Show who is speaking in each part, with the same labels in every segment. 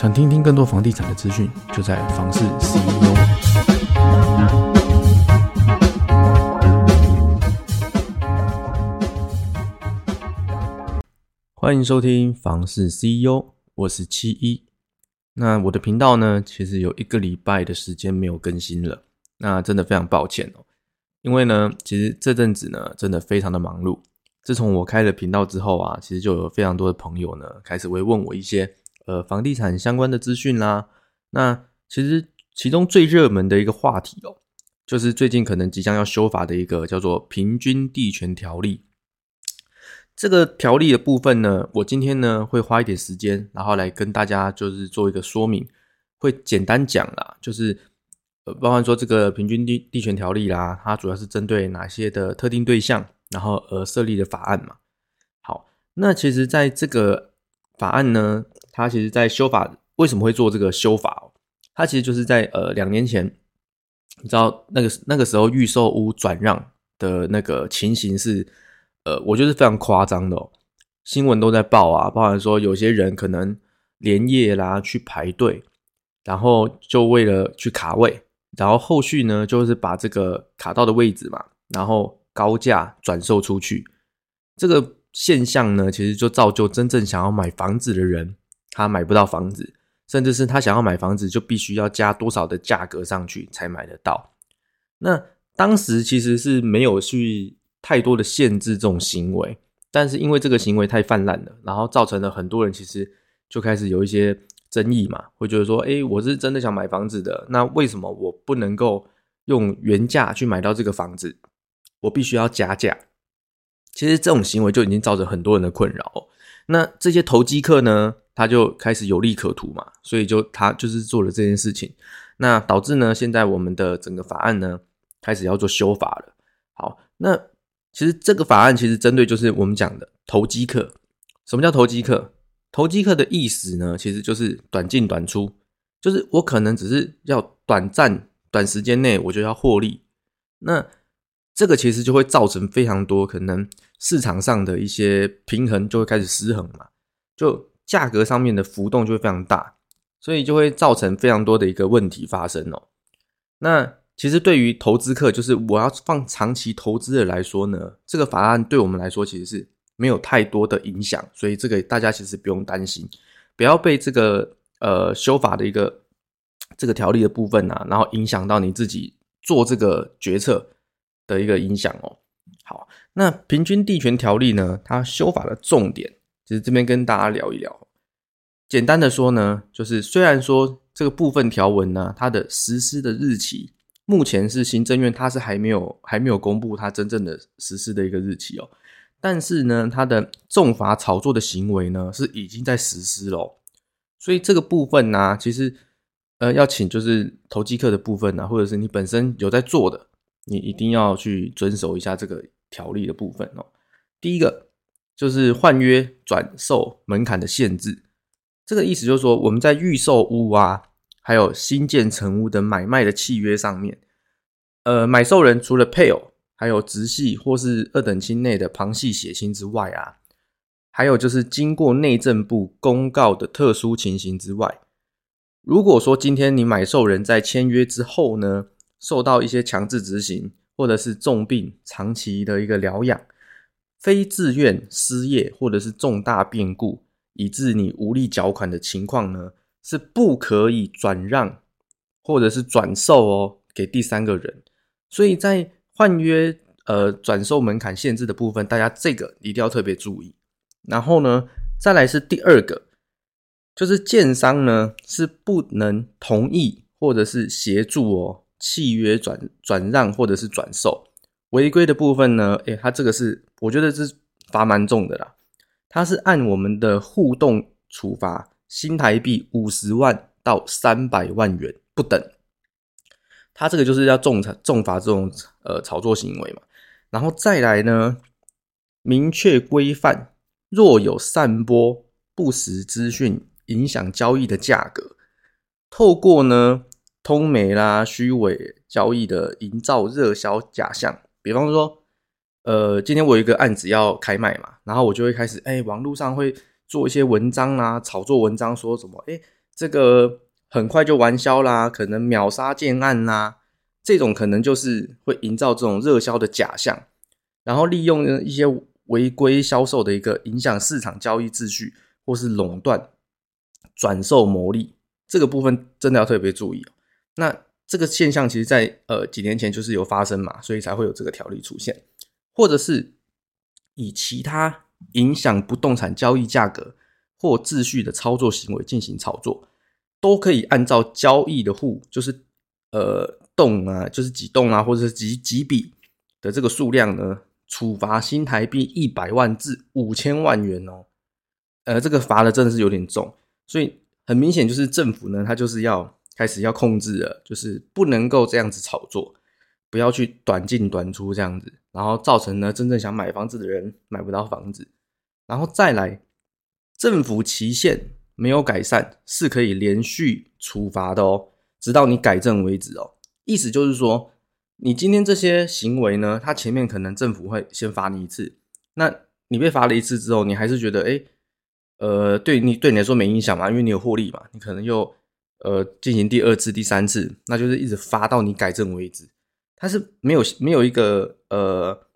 Speaker 1: 想听听更多房地产的资讯，就在房市 CEO。欢迎收听房市 CEO，我是七一。那我的频道呢，其实有一个礼拜的时间没有更新了，那真的非常抱歉哦。因为呢，其实这阵子呢，真的非常的忙碌。自从我开了频道之后啊，其实就有非常多的朋友呢，开始会问我一些呃房地产相关的资讯啦。那其实其中最热门的一个话题哦，就是最近可能即将要修法的一个叫做《平均地权条例》。这个条例的部分呢，我今天呢会花一点时间，然后来跟大家就是做一个说明，会简单讲啦，就是呃，包含说这个平均地地权条例啦，它主要是针对哪些的特定对象，然后而设立的法案嘛。好，那其实在这个法案呢，他其实在修法为什么会做这个修法哦？它其实就是在呃两年前，你知道那个那个时候预售屋转让的那个情形是。呃，我觉得非常夸张的哦，新闻都在报啊，包含说有些人可能连夜啦去排队，然后就为了去卡位，然后后续呢就是把这个卡到的位置嘛，然后高价转售出去。这个现象呢，其实就造就真正想要买房子的人，他买不到房子，甚至是他想要买房子就必须要加多少的价格上去才买得到。那当时其实是没有去。太多的限制这种行为，但是因为这个行为太泛滥了，然后造成了很多人其实就开始有一些争议嘛，会觉得说，哎，我是真的想买房子的，那为什么我不能够用原价去买到这个房子？我必须要加价。其实这种行为就已经造成很多人的困扰。那这些投机客呢，他就开始有利可图嘛，所以就他就是做了这件事情，那导致呢，现在我们的整个法案呢开始要做修法了。好，那。其实这个法案其实针对就是我们讲的投机客。什么叫投机客？投机客的意思呢，其实就是短进短出，就是我可能只是要短暂、短时间内我就要获利。那这个其实就会造成非常多可能市场上的一些平衡就会开始失衡嘛，就价格上面的浮动就会非常大，所以就会造成非常多的一个问题发生哦。那其实对于投资客，就是我要放长期投资的来说呢，这个法案对我们来说其实是没有太多的影响，所以这个大家其实不用担心，不要被这个呃修法的一个这个条例的部分啊，然后影响到你自己做这个决策的一个影响哦。好，那平均地权条例呢，它修法的重点，其实这边跟大家聊一聊。简单的说呢，就是虽然说这个部分条文呢，它的实施的日期。目前是行政院，它是还没有还没有公布它真正的实施的一个日期哦。但是呢，它的重罚炒作的行为呢，是已经在实施了。所以这个部分呢，其实呃，要请就是投机客的部分呢，或者是你本身有在做的，你一定要去遵守一下这个条例的部分哦。第一个就是换约转售门槛的限制，这个意思就是说，我们在预售屋啊。还有新建成屋的买卖的契约上面，呃，买受人除了配偶，还有直系或是二等亲内的旁系血亲之外啊，还有就是经过内政部公告的特殊情形之外，如果说今天你买受人在签约之后呢，受到一些强制执行，或者是重病长期的一个疗养，非自愿失业，或者是重大变故，以致你无力缴款的情况呢？是不可以转让或者是转售哦给第三个人，所以在换约呃转售门槛限制的部分，大家这个一定要特别注意。然后呢，再来是第二个，就是建商呢是不能同意或者是协助哦契约转转让或者是转售违规的部分呢，诶，它这个是我觉得是罚蛮重的啦，它是按我们的互动处罚。新台币五十万到三百万元不等，他这个就是要重罚重罚这种呃炒作行为嘛。然后再来呢，明确规范，若有散播不实资讯影响交易的价格，透过呢通媒啦虚伪交易的营造热销假象，比方说，呃，今天我有一个案子要开卖嘛，然后我就会开始哎，网络上会。做一些文章啊，炒作文章说什么？哎，这个很快就完销啦，可能秒杀建案啦，这种可能就是会营造这种热销的假象，然后利用一些违规销售的一个影响市场交易秩序，或是垄断转售牟利，这个部分真的要特别注意哦。那这个现象其实，在呃几年前就是有发生嘛，所以才会有这个条例出现，或者是以其他影响不动产交易价格或秩序的操作行为进行炒作，都可以按照交易的户，就是呃栋啊，就是几栋啊，或者是几几笔的这个数量呢，处罚新台币一百万至五千万元哦。呃，这个罚的真的是有点重，所以很明显就是政府呢，它就是要。开始要控制了，就是不能够这样子炒作，不要去短进短出这样子，然后造成呢真正想买房子的人买不到房子，然后再来政府期限没有改善是可以连续处罚的哦，直到你改正为止哦。意思就是说，你今天这些行为呢，它前面可能政府会先罚你一次，那你被罚了一次之后，你还是觉得哎，呃，对你对你来说没影响嘛，因为你有获利嘛，你可能又。呃，进行第二次、第三次，那就是一直发到你改正为止。它是没有没有一个呃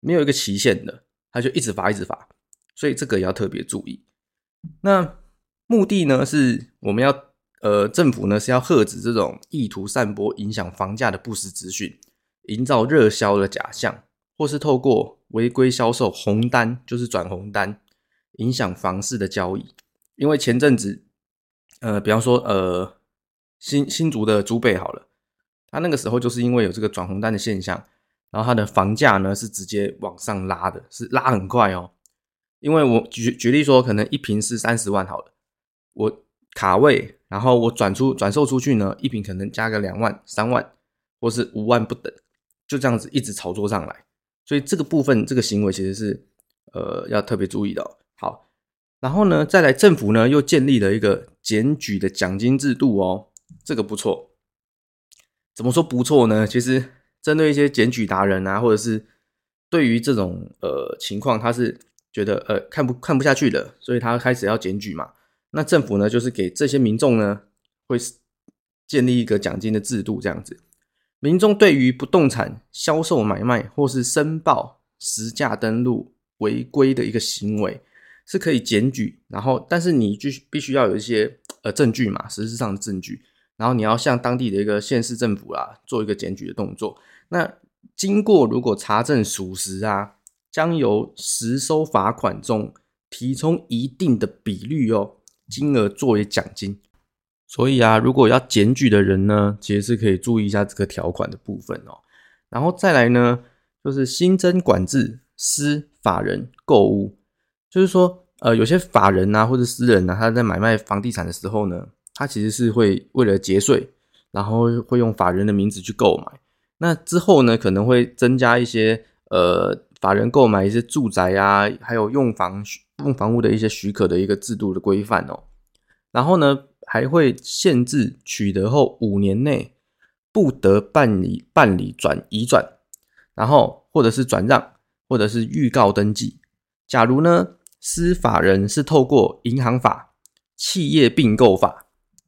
Speaker 1: 没有一个期限的，它就一直发一直发，所以这个也要特别注意。那目的呢，是我们要呃政府呢是要遏止这种意图散播影响房价的不实资讯，营造热销的假象，或是透过违规销售红单，就是转红单，影响房市的交易。因为前阵子。呃，比方说，呃，新新竹的竹北好了，他那个时候就是因为有这个转红单的现象，然后他的房价呢是直接往上拉的，是拉很快哦。因为我举举例说，可能一平是三十万好了，我卡位，然后我转出转售出去呢，一平可能加个两万、三万，或是五万不等，就这样子一直炒作上来，所以这个部分这个行为其实是呃要特别注意的。然后呢，再来政府呢又建立了一个检举的奖金制度哦，这个不错。怎么说不错呢？其实针对一些检举达人啊，或者是对于这种呃情况，他是觉得呃看不看不下去了，所以他开始要检举嘛。那政府呢，就是给这些民众呢，会建立一个奖金的制度，这样子。民众对于不动产销售买卖或是申报实价登录违规的一个行为。是可以检举，然后但是你必须必须要有一些呃证据嘛，实质上的证据，然后你要向当地的一个县市政府啦做一个检举的动作。那经过如果查证属实啊，将由实收罚款中提充一定的比率哦，金额作为奖金。所以啊，如果要检举的人呢，其实是可以注意一下这个条款的部分哦。然后再来呢，就是新增管制私法人购物。就是说，呃，有些法人啊，或者私人啊，他在买卖房地产的时候呢，他其实是会为了节税，然后会用法人的名字去购买。那之后呢，可能会增加一些呃，法人购买一些住宅啊，还有用房用房屋的一些许可的一个制度的规范哦。然后呢，还会限制取得后五年内不得办理办理转移转，然后或者是转让，或者是预告登记。假如呢？司法人是透过银行法、企业并购法，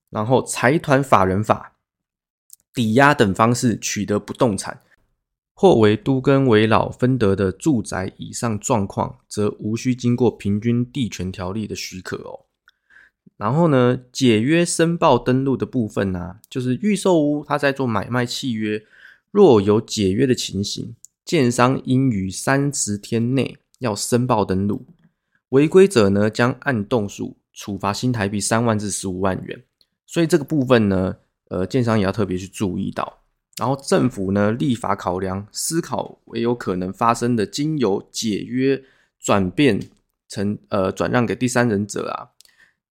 Speaker 1: 然后财团法人法、抵押等方式取得不动产，或为都跟为老分得的住宅以上状况，则无需经过平均地权条例的许可哦。然后呢，解约申报登录的部分呢，就是预售屋他在做买卖契约，若有解约的情形，建商应于三十天内要申报登录。违规者呢，将按栋数处罚新台币三万至十五万元。所以这个部分呢，呃，建商也要特别去注意到。然后政府呢，立法考量思考为有可能发生的经由解约转变成呃转让给第三人者啊，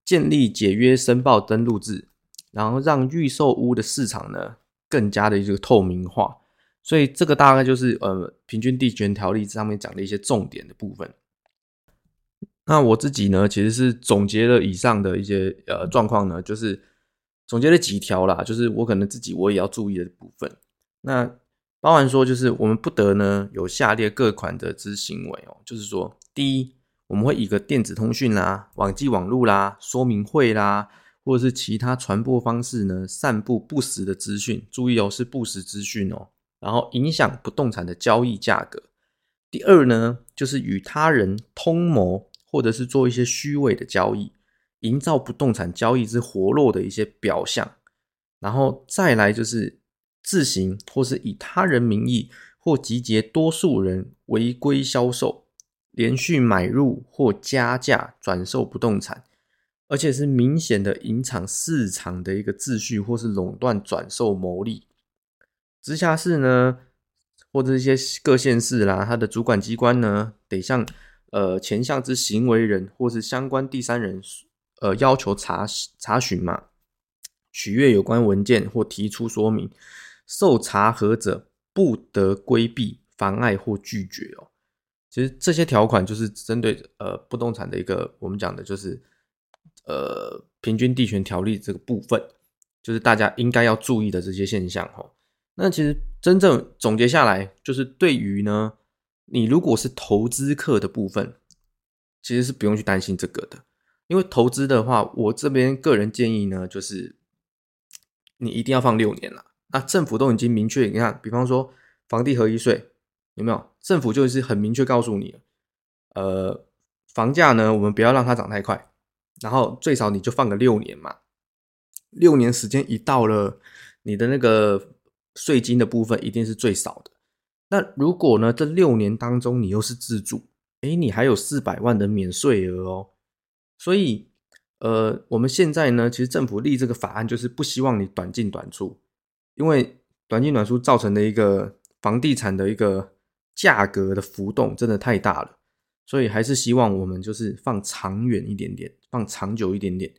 Speaker 1: 建立解约申报登录制，然后让预售屋的市场呢更加的一个透明化。所以这个大概就是呃平均地权条例上面讲的一些重点的部分。那我自己呢，其实是总结了以上的一些呃状况呢，就是总结了几条啦，就是我可能自己我也要注意的部分。那包含说，就是我们不得呢有下列各款的之行为哦，就是说，第一，我们会以个电子通讯啦、网际网络啦、说明会啦，或者是其他传播方式呢，散布不实的资讯。注意哦，是不实资讯哦。然后影响不动产的交易价格。第二呢，就是与他人通谋，或者是做一些虚伪的交易，营造不动产交易之活络的一些表象。然后再来就是自行或是以他人名义或集结多数人违规销售、连续买入或加价转售不动产，而且是明显的影响市场的一个秩序，或是垄断转售牟利。直辖市呢，或者一些各县市啦，它的主管机关呢，得向呃前项之行为人或是相关第三人，呃要求查查询嘛，取阅有关文件或提出说明，受查核者不得规避、妨碍或拒绝哦。其实这些条款就是针对呃不动产的一个我们讲的就是呃平均地权条例这个部分，就是大家应该要注意的这些现象哦。那其实真正总结下来，就是对于呢，你如果是投资客的部分，其实是不用去担心这个的，因为投资的话，我这边个人建议呢，就是你一定要放六年了。那政府都已经明确，你看，比方说房地合一税有没有？政府就是很明确告诉你，呃，房价呢，我们不要让它涨太快，然后最少你就放个六年嘛。六年时间一到了，你的那个。税金的部分一定是最少的。那如果呢，这六年当中你又是自住，诶，你还有四百万的免税额哦。所以，呃，我们现在呢，其实政府立这个法案就是不希望你短进短出，因为短进短出造成的一个房地产的一个价格的浮动真的太大了。所以还是希望我们就是放长远一点点，放长久一点点，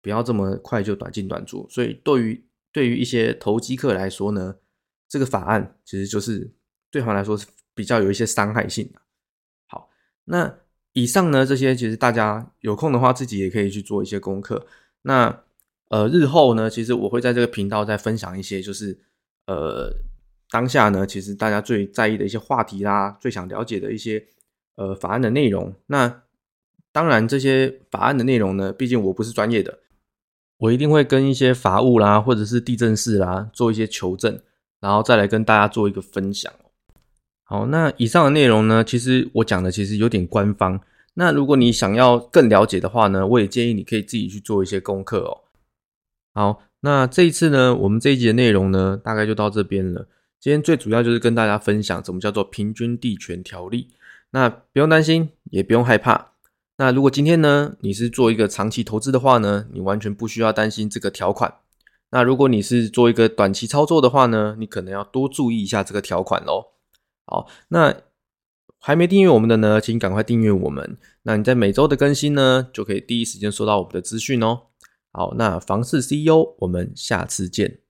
Speaker 1: 不要这么快就短进短出。所以对于对于一些投机客来说呢，这个法案其实就是对他们来说是比较有一些伤害性的。好，那以上呢这些其实大家有空的话自己也可以去做一些功课。那呃日后呢，其实我会在这个频道再分享一些，就是呃当下呢其实大家最在意的一些话题啦，最想了解的一些呃法案的内容。那当然这些法案的内容呢，毕竟我不是专业的。我一定会跟一些法务啦，或者是地震室啦做一些求证，然后再来跟大家做一个分享。好，那以上的内容呢，其实我讲的其实有点官方。那如果你想要更了解的话呢，我也建议你可以自己去做一些功课哦。好，那这一次呢，我们这一集的内容呢，大概就到这边了。今天最主要就是跟大家分享怎么叫做平均地权条例。那不用担心，也不用害怕。那如果今天呢，你是做一个长期投资的话呢，你完全不需要担心这个条款。那如果你是做一个短期操作的话呢，你可能要多注意一下这个条款喽。好，那还没订阅我们的呢，请赶快订阅我们。那你在每周的更新呢，就可以第一时间收到我们的资讯哦。好，那房事 CEO，我们下次见。